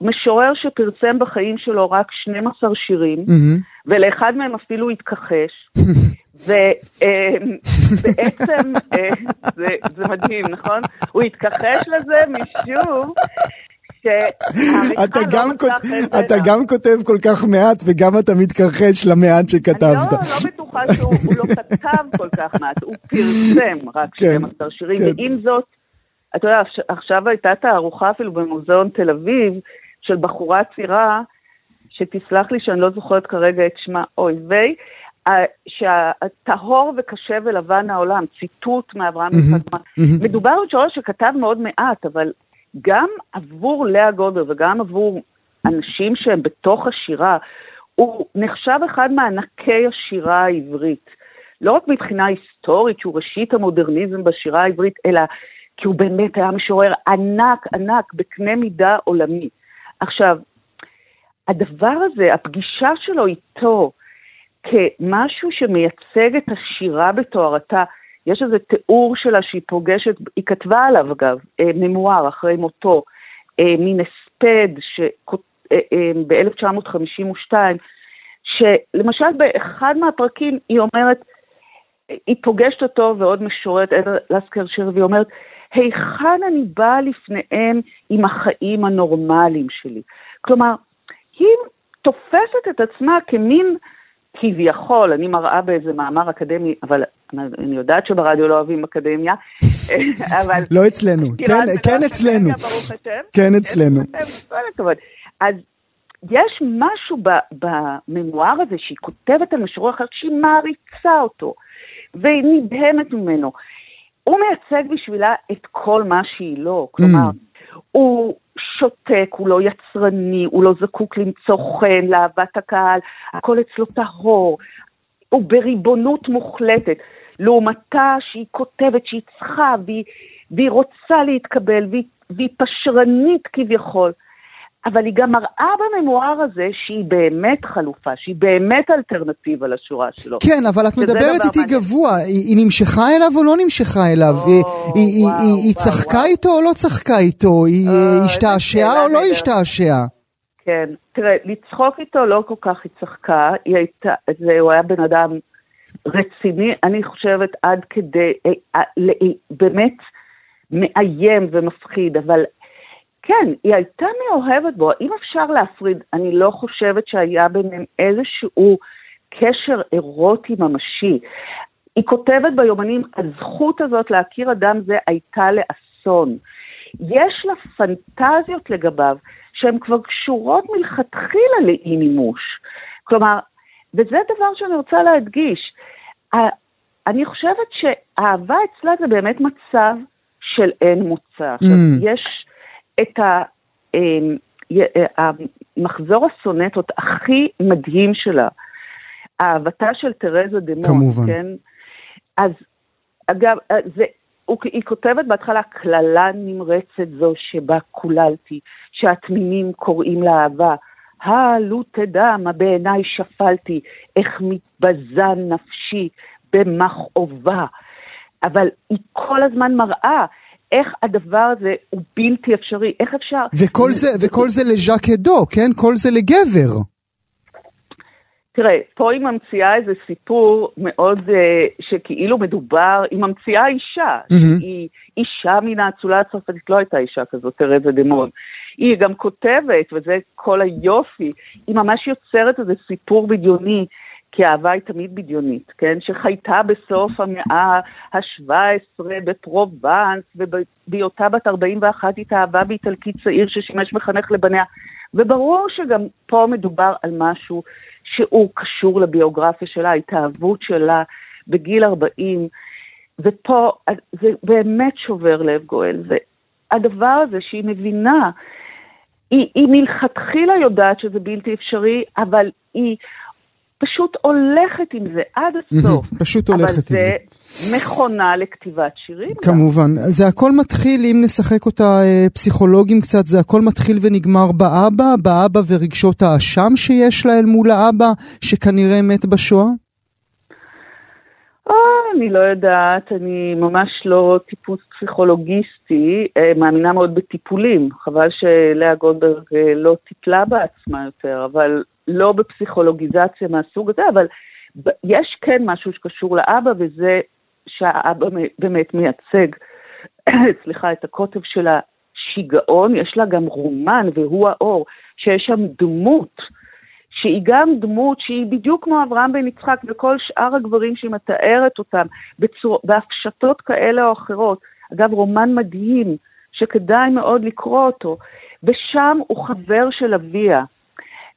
משורר שפרסם בחיים שלו רק 12 שירים, מהמם. ולאחד מהם אפילו התכחש, ובעצם, זה, זה מדהים, נכון? הוא התכחש לזה משום אתה לא גם, מצאה כות... אתה. גם כותב כל כך מעט וגם אתה מתכחש למעט שכתבת. אני לא, לא בטוחה שהוא הוא לא כתב כל כך מעט, הוא פרסם רק כן, 12 שירים, כן. ועם זאת, אתה יודע, עכש- עכשיו הייתה תערוכה אפילו במוזיאון תל אביב, של בחורה צעירה, שתסלח לי שאני לא זוכרת כרגע את שמה, אוי ה- שהטהור וקשה ולבן העולם, ציטוט מאברהם יצחק. מהמם. מדובר שורש שכתב מאוד מעט, אבל גם עבור לאה גולדברג וגם עבור אנשים שהם בתוך השירה, הוא נחשב אחד מענקי השירה העברית. לא רק מבחינה היסטורית, שהוא ראשית המודרניזם בשירה העברית, אלא כי הוא באמת היה משורר ענק, ענק, בקנה מידה עולמי. עכשיו, הדבר הזה, הפגישה שלו איתו, כמשהו שמייצג את השירה בתוארתה, יש איזה תיאור שלה שהיא פוגשת, היא כתבה עליו אגב, אה, ממואר אחרי מותו, אה, מין הספד ב-1952, שלמשל באחד מהפרקים היא אומרת, היא פוגשת אותו ועוד משוררת, עדה לסקר שיר, והיא אומרת, היכן אני באה לפניהם עם החיים הנורמליים שלי? כלומר, היא תופסת את עצמה כמין כביכול, אני מראה באיזה מאמר אקדמי, אבל אני יודעת שברדיו לא אוהבים אקדמיה, אבל... לא אצלנו, כן, כן אצלנו. כן אצלנו. אז יש משהו בממואר הזה שהיא כותבת על משורר אחר, שהיא מעריצה אותו, והיא נדהמת ממנו. הוא מייצג בשבילה את כל מה שהיא לא, כלומר, mm. הוא שותק, הוא לא יצרני, הוא לא זקוק למצוא חן, לאהבת הקהל, הכל אצלו טהור, הוא בריבונות מוחלטת. לעומתה שהיא כותבת שהיא צריכה והיא, והיא רוצה להתקבל והיא, והיא פשרנית כביכול. אבל היא גם מראה בממואר הזה שהיא באמת חלופה, שהיא באמת אלטרנטיבה לשורה שלו. כן, אבל את מדברת איתי מעניין. גבוה, היא, היא נמשכה אליו או לא נמשכה אליו? או, היא, וואו, היא, וואו, היא, היא צחקה וואו. איתו או לא צחקה איתו? היא או, השתעשעה או לא השתעשעה? כן, תראה, לצחוק איתו לא כל כך היא צחקה, היא הייתה, זה, הוא היה בן אדם רציני, אני חושבת עד כדי, אה, אה, אה, באמת מאיים ומפחיד, אבל כן, היא הייתה מאוהבת בו, אם אפשר להפריד, אני לא חושבת שהיה ביניהם איזשהו קשר אירוטי ממשי. היא כותבת ביומנים, הזכות הזאת להכיר אדם זה הייתה לאסון. יש לה פנטזיות לגביו שהן כבר קשורות מלכתחילה לאי מימוש. כלומר, וזה דבר שאני רוצה להדגיש, אני חושבת שאהבה אצלה זה באמת מצב של אין מוצא. עכשיו, mm. יש את ה... אמ, המחזור הסונטות הכי מדהים שלה, אהבתה של תרזה דמון, כמובן. כן? אז אגב, זה, הוא, היא כותבת בהתחלה, קללה נמרצת זו שבה קוללתי, שהתמימים קוראים לאהבה. הלו תדע מה בעיניי שפלתי, איך מתבזה נפשי במכאובה. אבל היא כל הזמן מראה איך הדבר הזה הוא בלתי אפשרי, איך אפשר... וכל זה, וכל זה לז'אק אדו, כן? כל זה לגבר. תראה, פה היא ממציאה איזה סיפור מאוד, uh, שכאילו מדובר, היא ממציאה אישה, mm-hmm. שהיא אישה מן האצולה הצרפתית, לא הייתה אישה כזאת, תרזה דמון. היא גם כותבת, וזה כל היופי, היא ממש יוצרת איזה סיפור בדיוני כי אהבה היא תמיד בדיונית, כן? שחייתה בסוף המאה ה-17 בפרובנס, ובהיותה בת 41 התאהבה באיטלקי צעיר ששימש מחנך לבניה. וברור שגם פה מדובר על משהו שהוא קשור לביוגרפיה שלה, ההתאהבות שלה בגיל 40, ופה זה באמת שובר לב גואל. והדבר הזה שהיא מבינה, היא, היא מלכתחילה יודעת שזה בלתי אפשרי, אבל היא פשוט הולכת עם זה עד הסוף. פשוט הולכת עם זה. אבל זה מכונה לכתיבת שירים. כמובן. גם. זה הכל מתחיל, אם נשחק אותה אה, פסיכולוגים קצת, זה הכל מתחיל ונגמר באבא, באבא ורגשות האשם שיש לה אל מול האבא, שכנראה מת בשואה? או, אה, אני לא יודעת, אני ממש לא טיפוס פסיכולוגיסטי, אה, מאמינה מאוד בטיפולים. חבל שלאה גולדברג לא טיפלה בעצמה יותר, אבל לא בפסיכולוגיזציה מהסוג הזה, אבל יש כן משהו שקשור לאבא, וזה שהאבא באמת מייצג, סליחה, את הקוטב של השיגעון, יש לה גם רומן, והוא האור, שיש שם דמות, שהיא גם דמות שהיא בדיוק כמו אברהם בן יצחק וכל שאר הגברים שהיא מתארת אותם בצור... בהפשטות כאלה או אחרות. אגב, רומן מדהים, שכדאי מאוד לקרוא אותו, ושם הוא חבר של אביה.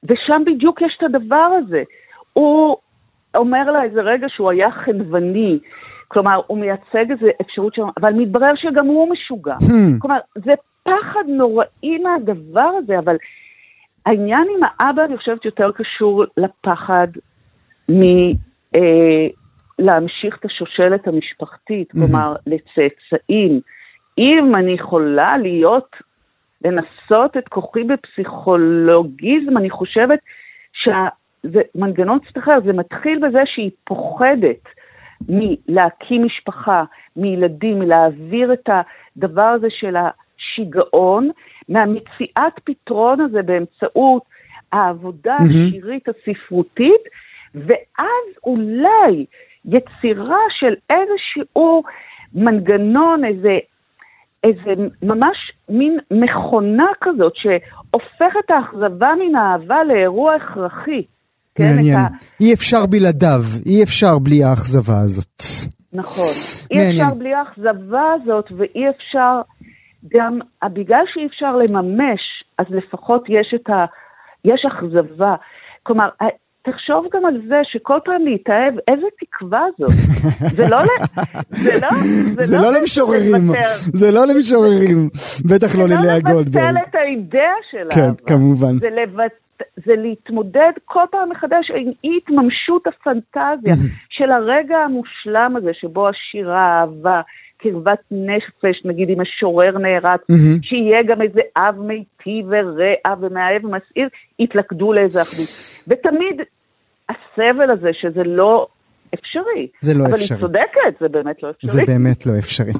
ושם בדיוק יש את הדבר הזה. הוא אומר לה איזה רגע שהוא היה חנווני, כלומר, הוא מייצג איזו אפשרות שם, אבל מתברר שגם הוא משוגע. Hmm. כלומר, זה פחד נוראי מהדבר הזה, אבל העניין עם האבא, אני חושבת, יותר קשור לפחד מלהמשיך אה, את השושלת המשפחתית, כלומר, לצאצאים. אם אני יכולה להיות לנסות את כוחי בפסיכולוגיזם, אני חושבת שזה מנגנון קצת אחר, זה מתחיל בזה שהיא פוחדת מלהקים משפחה, מילדים, מלהעביר את הדבר הזה של השיגעון, מהמציאת פתרון הזה באמצעות העבודה השירית הספרותית, ואז אולי יצירה של איזשהו מנגנון, איזה, איזה ממש מין מכונה כזאת שהופך את האכזבה מן האהבה לאירוע הכרחי. כן, מעניין. ה... אי אפשר בלעדיו, אי אפשר בלי האכזבה הזאת. נכון. אי אפשר בלי האכזבה הזאת, ואי אפשר גם, בגלל שאי אפשר לממש, אז לפחות יש את ה... יש אכזבה. כלומר, תחשוב גם על זה שכל פעם להתאהב, איזה תקווה זאת. זה לא, זה לא, זה זה לא, לא למשוררים, זה לא למשוררים, בטח לא ללאה גולדברג. זה לא לבטל את האידאה של כן, כמובן. זה, לבט... זה להתמודד כל פעם מחדש עם אי התממשות הפנטזיה של הרגע המושלם הזה שבו השירה האהבה, קרבת נפש, נגיד אם משורר נערץ, mm-hmm. שיהיה גם איזה אב מיטיב ורע ומאהב ומסעיר, יתלכדו לאיזה אחדות. ותמיד הסבל הזה שזה לא אפשרי. זה לא אבל אפשרי. אבל היא צודקת, זה באמת לא אפשרי. זה באמת לא אפשרי.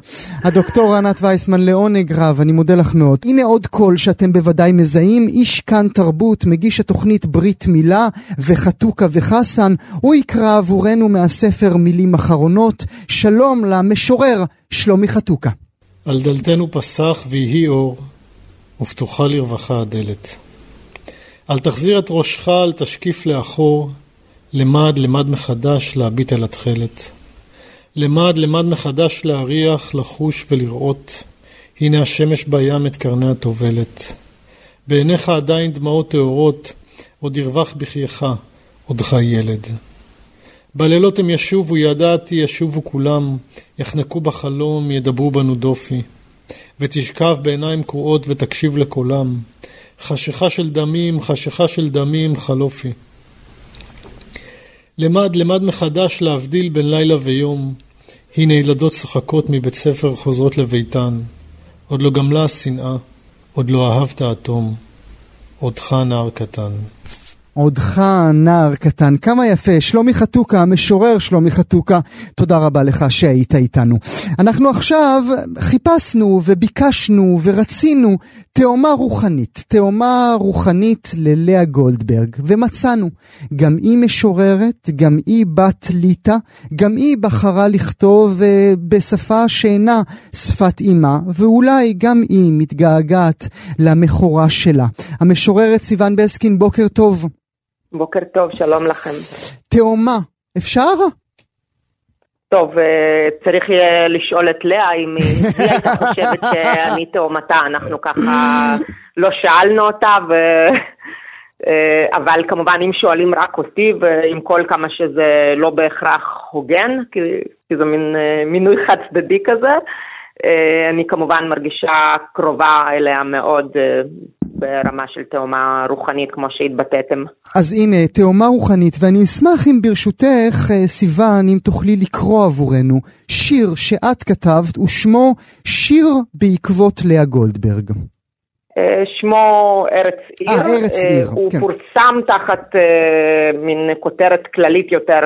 הדוקטור ענת וייסמן, לעונג רב, אני מודה לך מאוד. הנה עוד קול שאתם בוודאי מזהים, איש כאן תרבות, מגיש התוכנית ברית מילה, וחתוכה וחסן, הוא יקרא עבורנו מהספר מילים אחרונות. שלום למשורר שלומי חתוכה. על דלתנו פסח ויהי אור, ופתוחה לרווחה הדלת. אל תחזיר את ראשך, אל תשקיף לאחור, למד, למד מחדש להביט על התכלת. למד, למד מחדש להריח, לחוש ולראות. הנה השמש בים את קרני הטובלת. בעיניך עדיין דמעות טהורות, עוד ירווח בחייך, עודך ילד. בלילות הם ישובו, ידעתי, ישובו כולם, יחנקו בחלום, ידברו בנו דופי. ותשכב בעיניים קרועות ותקשיב לקולם. חשיכה של דמים, חשיכה של דמים, חלופי. למד, למד מחדש להבדיל בין לילה ויום. הנה ילדות צוחקות מבית ספר חוזרות לביתן. עוד לא גמלה השנאה, עוד לא אהבת אטום. עודך נער קטן. עודך נער קטן, כמה יפה, שלומי חתוקה, המשורר שלומי חתוקה, תודה רבה לך שהיית איתנו. אנחנו עכשיו חיפשנו וביקשנו ורצינו תאומה רוחנית, תאומה רוחנית ללאה גולדברג, ומצאנו. גם היא משוררת, גם היא בת ליטא, גם היא בחרה לכתוב uh, בשפה שאינה שפת אימה, ואולי גם היא מתגעגעת למכורה שלה. המשוררת סיון בסקין, בוקר טוב. בוקר טוב, שלום לכם. תאומה, אפשר? טוב, אה, צריך יהיה לשאול את לאה אם היא הייתה חושבת שאני תאומתה, אנחנו ככה לא שאלנו אותה, ו... אה, אבל כמובן אם שואלים רק אותי, ועם כל כמה שזה לא בהכרח הוגן, כי, כי זה מין אה, מינוי חד צדדי כזה, אני כמובן מרגישה קרובה אליה מאוד ברמה של תאומה רוחנית, כמו שהתבטאתם. אז הנה, תאומה רוחנית, ואני אשמח אם ברשותך, אה, סיוון, אם תוכלי לקרוא עבורנו שיר שאת כתבת, ושמו שיר בעקבות לאה גולדברג. אה, שמו ארץ עיר. אה, ארץ עיר, הוא כן. פורסם תחת מין כותרת כללית יותר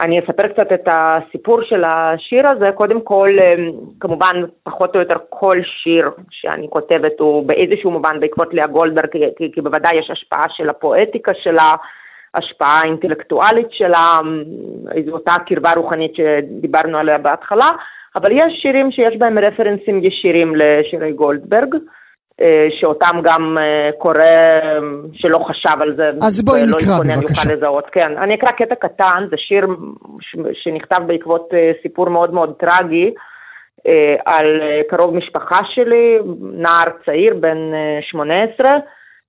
אני אספר קצת את הסיפור של השיר הזה. קודם כל, אמ, כמובן, פחות או יותר כל שיר שאני כותבת הוא באיזשהו מובן בעקבות לאה גולדברג, כי, כי בוודאי יש השפעה של הפואטיקה שלה, השפעה אינטלקטואלית שלה, אמ, איזו אותה קרבה רוחנית שדיברנו עליה בהתחלה, אבל יש שירים שיש בהם רפרנסים ישירים לשירי גולדברג. אה, שאותם גם אה, קורא שלא חשב על זה. אז בואי נקרא בבקשה. לזהות. כן, אני אקרא קטע קטן, זה שיר שנכתב בעקבות אה, סיפור מאוד מאוד טרגי על קרוב משפחה שלי, נער צעיר בן 18,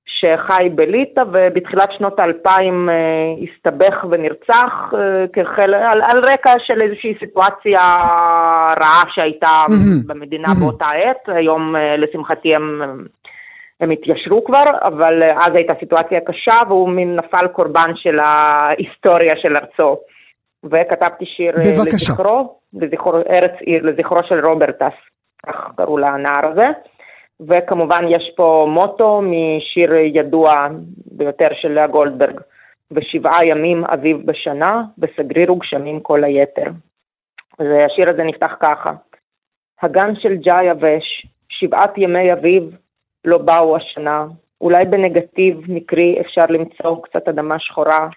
שחי בליטא ובתחילת שנות האלפיים אה, הסתבך ונרצח אה, כחל... על, על רקע של איזושהי סיטואציה רעה שהייתה. במדינה. באותה עת, היום אה, לשמחתי הם, הם התיישרו כבר, אבל אז הייתה סיטואציה קשה והוא מין נפל קורבן של ההיסטוריה של ארצו. וכתבתי שיר בבקשה. לזכרו, לזכרו, ארץ עיר, לזכרו של רוברטס, כך קראו לנער הזה. וכמובן יש פה מוטו משיר ידוע ביותר של לאה גולדברג, ושבעה ימים אביב בשנה, וסגריר וגשמים כל היתר. והשיר הזה נפתח ככה: הגן של ג'י יבש, שבעת ימי אביב, לא באו השנה. אולי בנגטיב מקרי אפשר למצוא קצת אדמה שחורה.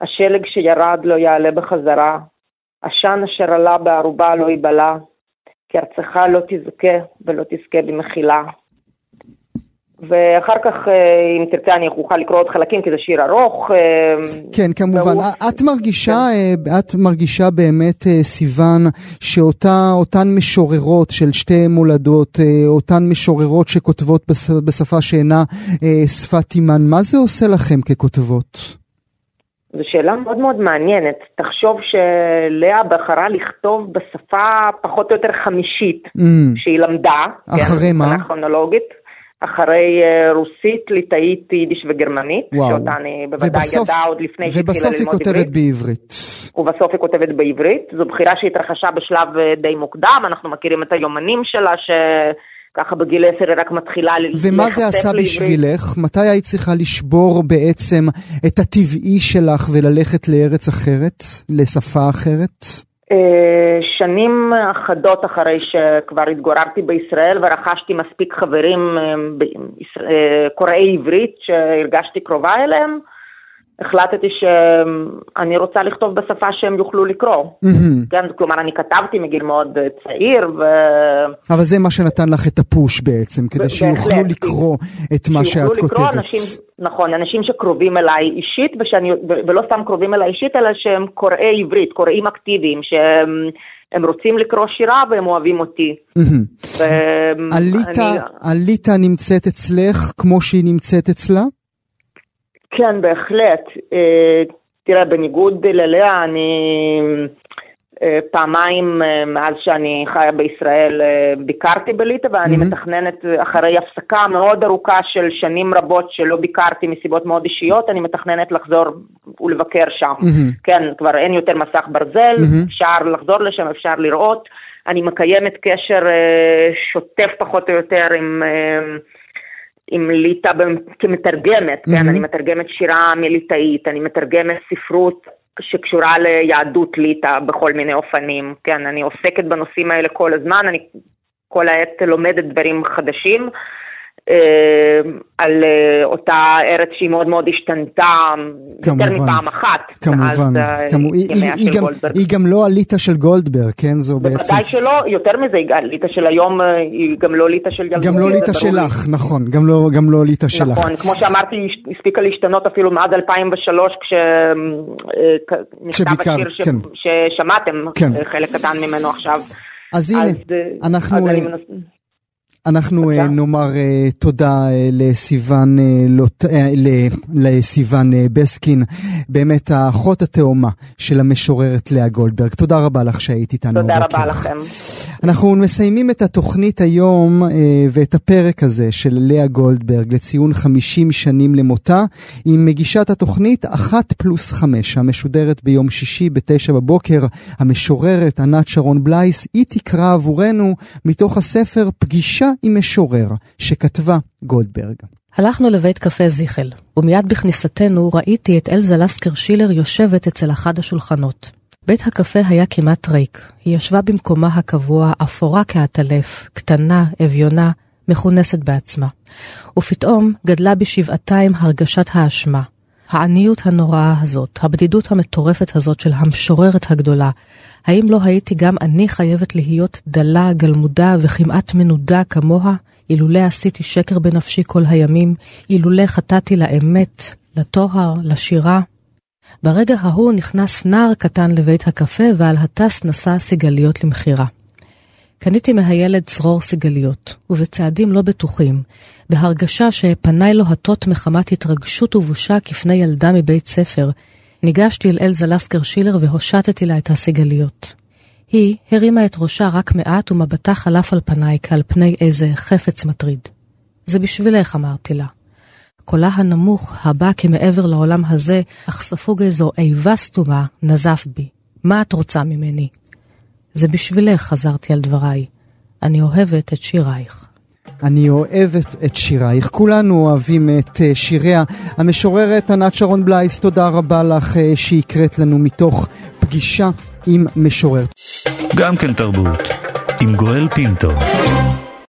השלג שירד לא יעלה בחזרה. עשן אשר עלה בערובה לא ייבלע. כי ארצך לא תזכה ולא תזכה במחילה. ואחר כך, אה, אם תרצה, אני אוכל לקרוא עוד חלקים, כי זה שיר ארוך. אה, כן, כמובן. והוא... את מרגישה, כן. את מרגישה באמת, סיוון, שאותן משוררות של שתי מולדות, אותן משוררות שכותבות בשפה שאינה שפת אימן, מה זה עושה לכם ככותבות? זו שאלה מאוד מאוד מעניינת. תחשוב שלאה בחרה לכתוב בשפה פחות או יותר חמישית mm. שהיא למדה. אחרי כן, מה? כרונולוגית. אחרי אה, רוסית, ליטאית, יידיש וגרמנית, וואו. שאותה אני בוודאי ובסוף, ידעה עוד לפני שהתחילה ללמוד עברית. ובסוף היא כותבת בעברית. ובסוף היא כותבת בעברית. זו בחירה שהתרחשה בשלב אה, די מוקדם, אנחנו מכירים את היומנים שלה, ש... ככה בגיל עשר היא רק מתחילה. ומה זה עשה לעברית. בשבילך? מתי היית צריכה לשבור בעצם את הטבעי שלך וללכת לארץ אחרת, לשפה אחרת? אה, שנים אחדות אחרי שכבר התגוררתי בישראל ורכשתי מספיק חברים אה, אה, קוראי עברית שהרגשתי קרובה אליהם, החלטתי שאני רוצה לכתוב בשפה שהם יוכלו לקרוא. Mm-hmm. כן, כלומר, אני כתבתי מגיל מאוד צעיר ו... אבל זה מה שנתן לך את הפוש בעצם, כדי שיוכלו לקרוא את מה שאת כותבת. לקרוא אנשים, נכון, אנשים שקרובים אליי אישית, ושאני, ולא סתם קרובים אליי אישית, אלא שהם קוראי עברית, קוראים אקטיביים, שהם... הם רוצים לקרוא שירה והם אוהבים אותי. עליתה נמצאת אצלך כמו שהיא נמצאת אצלה? כן, בהחלט. אה, תראה, בניגוד ללאה, אני אה, פעמיים אה, מאז שאני חיה בישראל ביקרתי בליטא ואני mm-hmm. מתכננת אחרי הפסקה מאוד ארוכה של שנים רבות שלא ביקרתי מסיבות מאוד אישיות, אני מתכננת לחזור ולבקר שם. Mm-hmm. כן, כבר אין יותר מסך ברזל, mm-hmm. אפשר לחזור לשם, אפשר לראות. אני מקיימת קשר שוטף פחות או יותר עם... עם ליטא כמתרגמת, mm-hmm. כן, אני מתרגמת שירה מליטאית, אני מתרגמת ספרות שקשורה ליהדות ליטא בכל מיני אופנים, כן, אני עוסקת בנושאים האלה כל הזמן, אני כל העת לומדת דברים חדשים. אה, על אה, אותה ארץ שהיא מאוד מאוד השתנתה כמובן, יותר מפעם אחת. כמובן, אה, כמו, היא, היא, היא, גם, היא גם לא הליטה של גולדברג, כן? זו בעצם... בוודאי שלא, יותר מזה, הליטה של היום היא גם לא ליטה של. גם לא ליטה שלך. נכון, גם לא, גם לא ליטה שלך. נכון, כמו שאמרתי, היא הספיקה להשתנות אפילו מאז 2003, כשנכתב השיר ש... כן. ששמעתם, כן. חלק קטן ממנו עכשיו. אז הנה, אז, אנחנו... אז אני. אנחנו uh, נאמר uh, תודה uh, לסיוון, לסיוון בסקין, באמת האחות התאומה של המשוררת לאה גולדברג. תודה רבה לך שהיית איתנו תודה רבה לכם. אנחנו מסיימים את התוכנית היום ואת הפרק הזה של לאה גולדברג לציון 50 שנים למותה, עם מגישת התוכנית אחת פלוס חמש, המשודרת ביום שישי בתשע בבוקר, המשוררת ענת שרון בלייס, היא תקרא עבורנו מתוך הספר פגישה עם משורר שכתבה גולדברג. הלכנו לבית קפה זיכל, ומיד בכניסתנו ראיתי את אלזה לסקר שילר יושבת אצל אחד השולחנות. בית הקפה היה כמעט ריק. היא ישבה במקומה הקבוע, אפורה כעטלף, קטנה, אביונה, מכונסת בעצמה. ופתאום גדלה בשבעתיים הרגשת האשמה. העניות הנוראה הזאת, הבדידות המטורפת הזאת של המשוררת הגדולה, האם לא הייתי גם אני חייבת להיות דלה, גלמודה וכמעט מנודה כמוה, אילולא עשיתי שקר בנפשי כל הימים, אילולא חטאתי לאמת, לטוהר, לשירה? ברגע ההוא נכנס נער קטן לבית הקפה ועל הטס נשא סיגליות למכירה. קניתי מהילד צרור סיגליות, ובצעדים לא בטוחים, בהרגשה שפניי לוהטות מחמת התרגשות ובושה כפני ילדה מבית ספר, ניגשתי אל אלזה לסקר שילר והושטתי לה את הסיגליות. היא הרימה את ראשה רק מעט ומבטה חלף על פניי כעל פני איזה חפץ מטריד. זה בשבילך, אמרתי לה. קולה הנמוך, הבא כמעבר לעולם הזה, אך ספוג איזו איבה סתומה, נזף בי. מה את רוצה ממני? זה בשבילך, חזרתי על דבריי. אני אוהבת את שירייך. אני אוהבת את שירייך. כולנו אוהבים את אה, שיריה. המשוררת ענת שרון בלייס, תודה רבה לך אה, שהקראת לנו מתוך פגישה עם משורר. גם כן תרבות, עם גואל פינטו.